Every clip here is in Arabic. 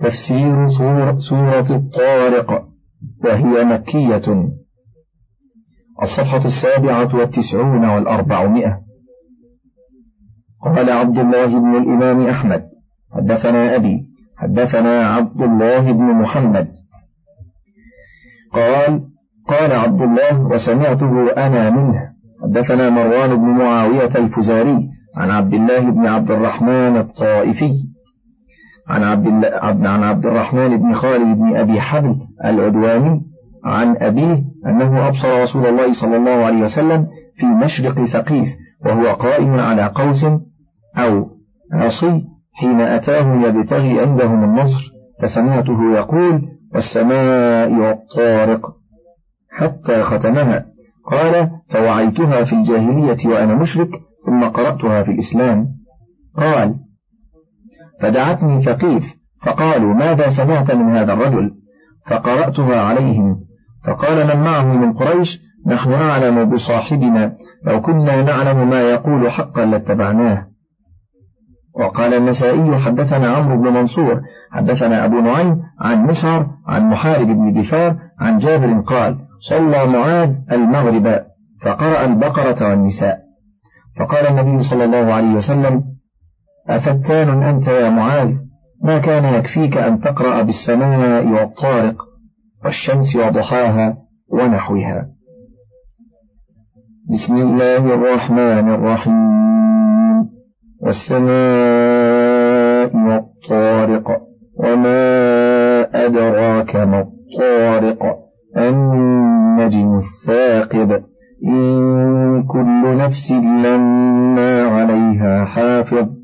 تفسير سورة, سورة الطارق وهي مكية. الصفحة السابعة والتسعون والأربعمائة. قال عبد الله بن الإمام أحمد حدثنا أبي حدثنا عبد الله بن محمد. قال قال عبد الله وسمعته أنا منه حدثنا مروان بن معاوية الفزاري عن عبد الله بن عبد الرحمن الطائفي. عن عبد, عن عبد الرحمن بن خالد بن أبي حبل العدواني عن أبيه أنه أبصر رسول الله صلى الله عليه وسلم في مشرق ثقيف وهو قائم على قوس أو عصي حين أتاه يبتغي عندهم النصر فسمعته يقول والسماء والطارق. حتى ختمها. قال فوعيتها في الجاهلية وأنا مشرك ثم قرأتها في الإسلام. قال فدعتني ثقيف فقالوا ماذا سمعت من هذا الرجل؟ فقرأتها عليهم. فقال من معه من قريش؟ نحن أعلم بصاحبنا لو كنا نعلم ما يقول حقا لاتبعناه. وقال النسائي حدثنا عمرو بن منصور حدثنا أبو نعيم عن مسعر عن محارب بن دثار عن جابر قال صلى معاذ المغرب. فقرأ البقرة والنساء. فقال النبي صلى الله عليه وسلم أفتان أنت يا معاذ؟ ما كان يكفيك أن تقرأ بالسماء والطارق والشمس وضحاها ونحوها. بسم الله الرحمن الرحيم. والسماء والطارق وما أدراك ما الطارق؟ النجم الثاقب؟ إن كل نفس لما عليها حافظ.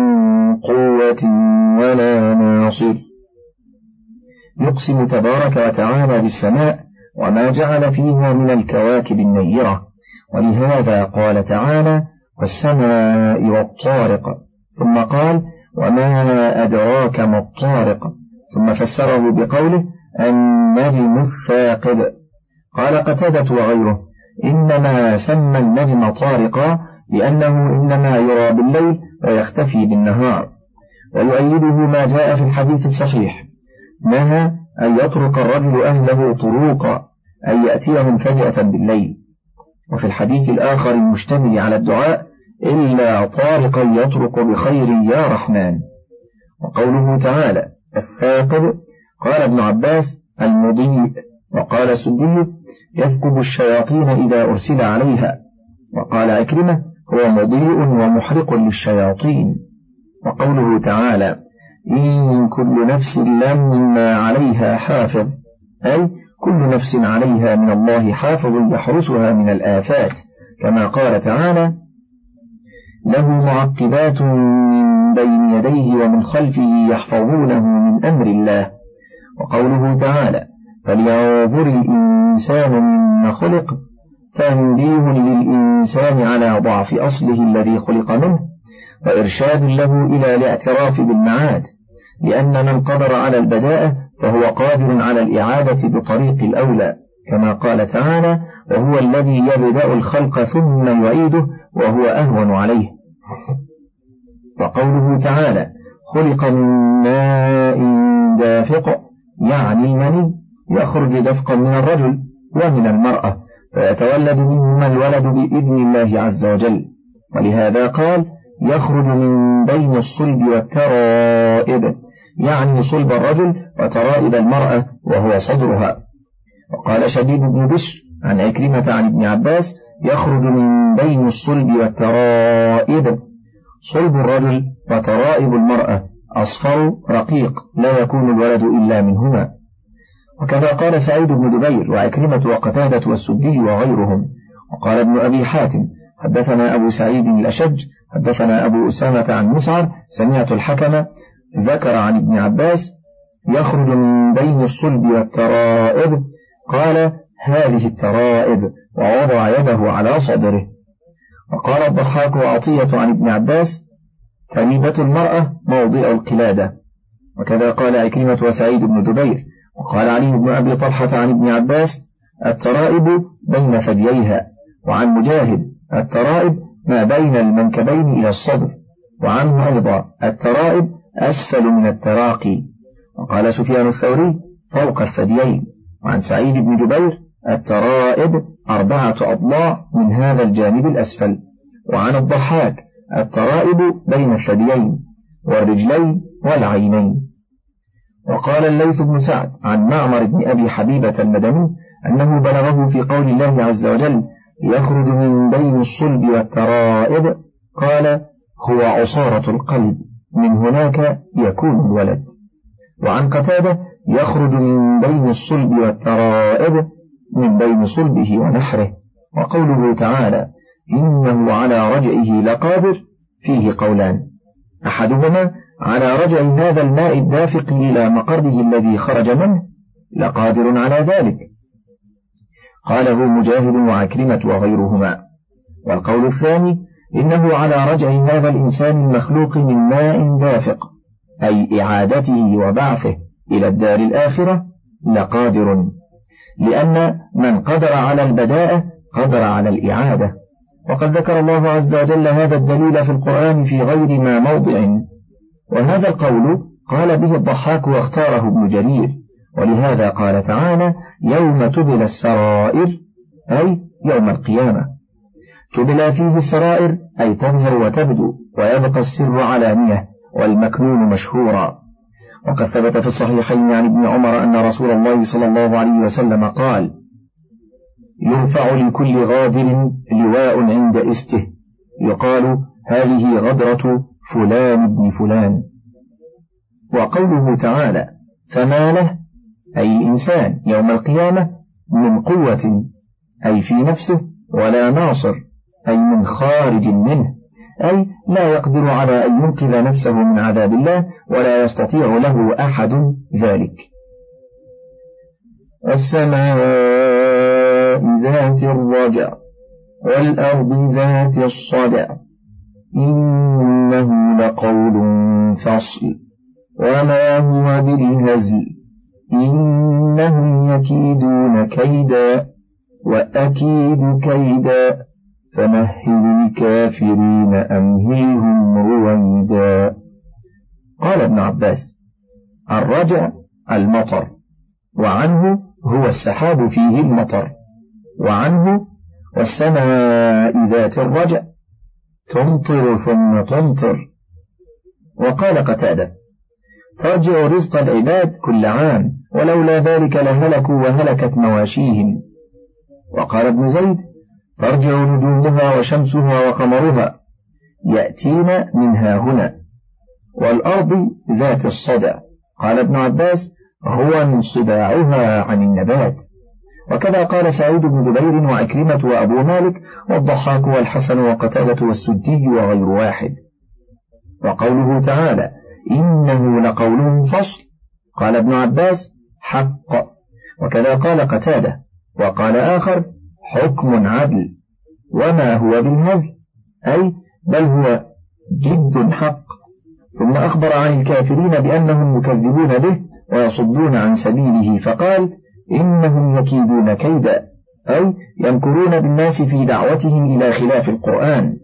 قوة ولا ناصر يقسم تبارك وتعالى بالسماء وما جعل فيها من الكواكب النيرة. ولهذا قال تعالى والسماء والطارق. ثم قال وما أدراك ما الطارق. ثم فسره بقوله النجم الثاقب. قال قتادة وغيره إنما سمى النجم طارقا لأنه إنما يرى بالليل ويختفي بالنهار. ويؤيده ما جاء في الحديث الصحيح. نهى أن يترك الرجل أهله طروقا أن يأتيهم فجأة بالليل. وفي الحديث الآخر المشتمل على الدعاء إلا طارقا يطرق بخير يا رحمن. وقوله تعالى الثاقب. قال ابن عباس المضيء وقال السدي يثقب الشياطين إذا أرسل عليها. وقال أكرمة هو مضيء ومحرق للشياطين. وقوله تعالى إن كل نفس لما عليها حافظ أي كل نفس عليها من الله حافظ يحرسها من الآفات كما قال تعالى له معقبات من بين يديه ومن خلفه يحفظونه من أمر الله. وقوله تعالى فلينظر الإنسان مما خلق تنبيه للإنسان على ضعف أصله الذي خلق منه وإرشاد له إلى الاعتراف بالمعاد لأن من قدر على البداءة فهو قادر على الإعادة بطريق الأولى كما قال تعالى وهو الذي يبدأ الخلق ثم يعيده وهو أهون عليه. وقوله تعالى خلق من ماء دافق يعني المني يخرج دفقا من الرجل ومن المرأة فيتولد منهما الولد بإذن الله عز وجل. ولهذا قال يخرج من بين الصلب والترائب. يعني صلب الرجل وترائب المرأة وهو صدرها. وقال شديد بن بشر عن عكرمة عن ابن عباس يخرج من بين الصلب والترائب. صلب الرجل وترائب المرأة أصفر رقيق لا يكون الولد إلا منهما. وكذا قال سعيد بن جبير وعكرمة وقتادة والسدي وغيرهم. وقال ابن أبي حاتم حدثنا أبو سعيد الأشج حدثنا أبو أسامة عن مسعر سمعت الحكم ذكر عن ابن عباس يخرج من بين الصلب والترائب قال هذه الترائب. ووضع يده على صدره. وقال الضحاك وعطية عن ابن عباس تريبة المرأة موضع القلادة وكذا قال عكرمة وسعيد بن جبير. وقال علي بن أبي طلحة عن ابن عباس الترائب بين ثدييها. وعن مجاهد الترائب ما بين المنكبين إلى الصدر وعنه أيضا الترائب أسفل من التراقي. وقال سفيان الثوري فوق الثديين. وعن سعيد بن جبير الترائب أربعة أضلاع من هذا الجانب الأسفل. وعن الضحاك الترائب بين الثديين والرجلين والعينين. وقال الليث بن سعد عن معمر بن أبي حبيبة المدني أنه بلغه في قول الله عز وجل يخرج من بين الصلب والترائب. قال هو عصارة القلب. من هناك يكون الولد. وعن قتادة يخرج من بين الصلب والترائب من بين صلبه ونحره. وقوله تعالى إنه على رجعه لقادر. فيه قولان. أحدهما على رجع هذا الماء الدافق إلى مقره الذي خرج منه لقادر على ذلك. قاله مجاهد وعكرمة وغيرهما. والقول الثاني إنه على رجع هذا الإنسان المخلوق من ماء دافق أي إعادته وبعثه إلى الدار الآخرة لقادر لأن من قدر على البداءة قدر على الإعادة. وقد ذكر الله عز وجل هذا الدليل في القرآن في غير ما موضع. وهذا القول قال به الضحاك واختاره ابن جرير. ولهذا قال تعالى يوم تبل السرائر أي يوم القيامة. تبلى فيه السرائر أي تظهر وتبدو ويبقى السر علانية والمكنون مشهورا. وقد ثبت في الصحيحين عن ابن عمر أن رسول الله صلى الله عليه وسلم قال يرفع لكل غادر لواء عند استه. يقال هذه غدرة فلان بن فلان. وقوله تعالى فما له أي الإنسان يوم القيامة من قوة أي في نفسه ولا ناصر أي من خارج منه أي لا يقدر على أن ينقذ نفسه من عذاب الله ولا يستطيع له أحد ذلك. السماء ذات الرجع والأرض ذات الصدع. إنه لقول فصل. وما هو بالهزل. إنهم يكيدون كيدا وأكيد كيدا فمهل الكافرين أمهلهم رويدا. قال ابن عباس الرجع المطر وعنه هو السحاب فيه المطر وعنه والسماء ذات الرجع تمطر ثم تمطر. وقال قتادة ترجع رزق العباد كل عام ولولا ذلك لهلكوا وهلكت مواشيهم. وقال ابن زيد ترجع نجومها وشمسها وقمرها يأتين منها هنا. والأرض ذات الصدع قال ابن عباس هو انصداعها عن النبات. وكذا قال سعيد بن جبير وأكرمة وأبو مالك والضحاك والحسن وقتادة والسدي وغير واحد. وقوله تعالى إنه لقول فصل. قال ابن عباس حق. وكذا قال قتادة. وقال آخر حكم عدل. وما هو بالهزل؟ أي بل هو جد حق. ثم أخبر عن الكافرين بأنهم مكذبون به ويصدون عن سبيله فقال إنهم يكيدون كيدا. أي يمكرون بالناس في دعوتهم إلى خلاف القرآن.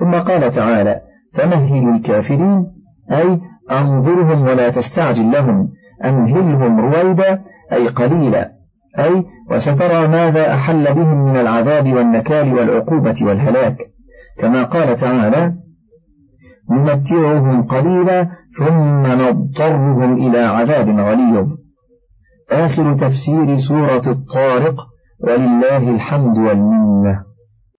ثم قال تعالى فمهل الكافرين أي أنظرهم ولا تستعجل لهم أمهلهم رويدا أي قليلا أي وسترى ماذا أحل بهم من العذاب والنكال والعقوبة والهلاك. كما قال تعالى نمتعهم قليلا ثم نضطرهم إلى عذاب غليظ. آخر تفسير سورة الطارق ولله الحمد والمنة.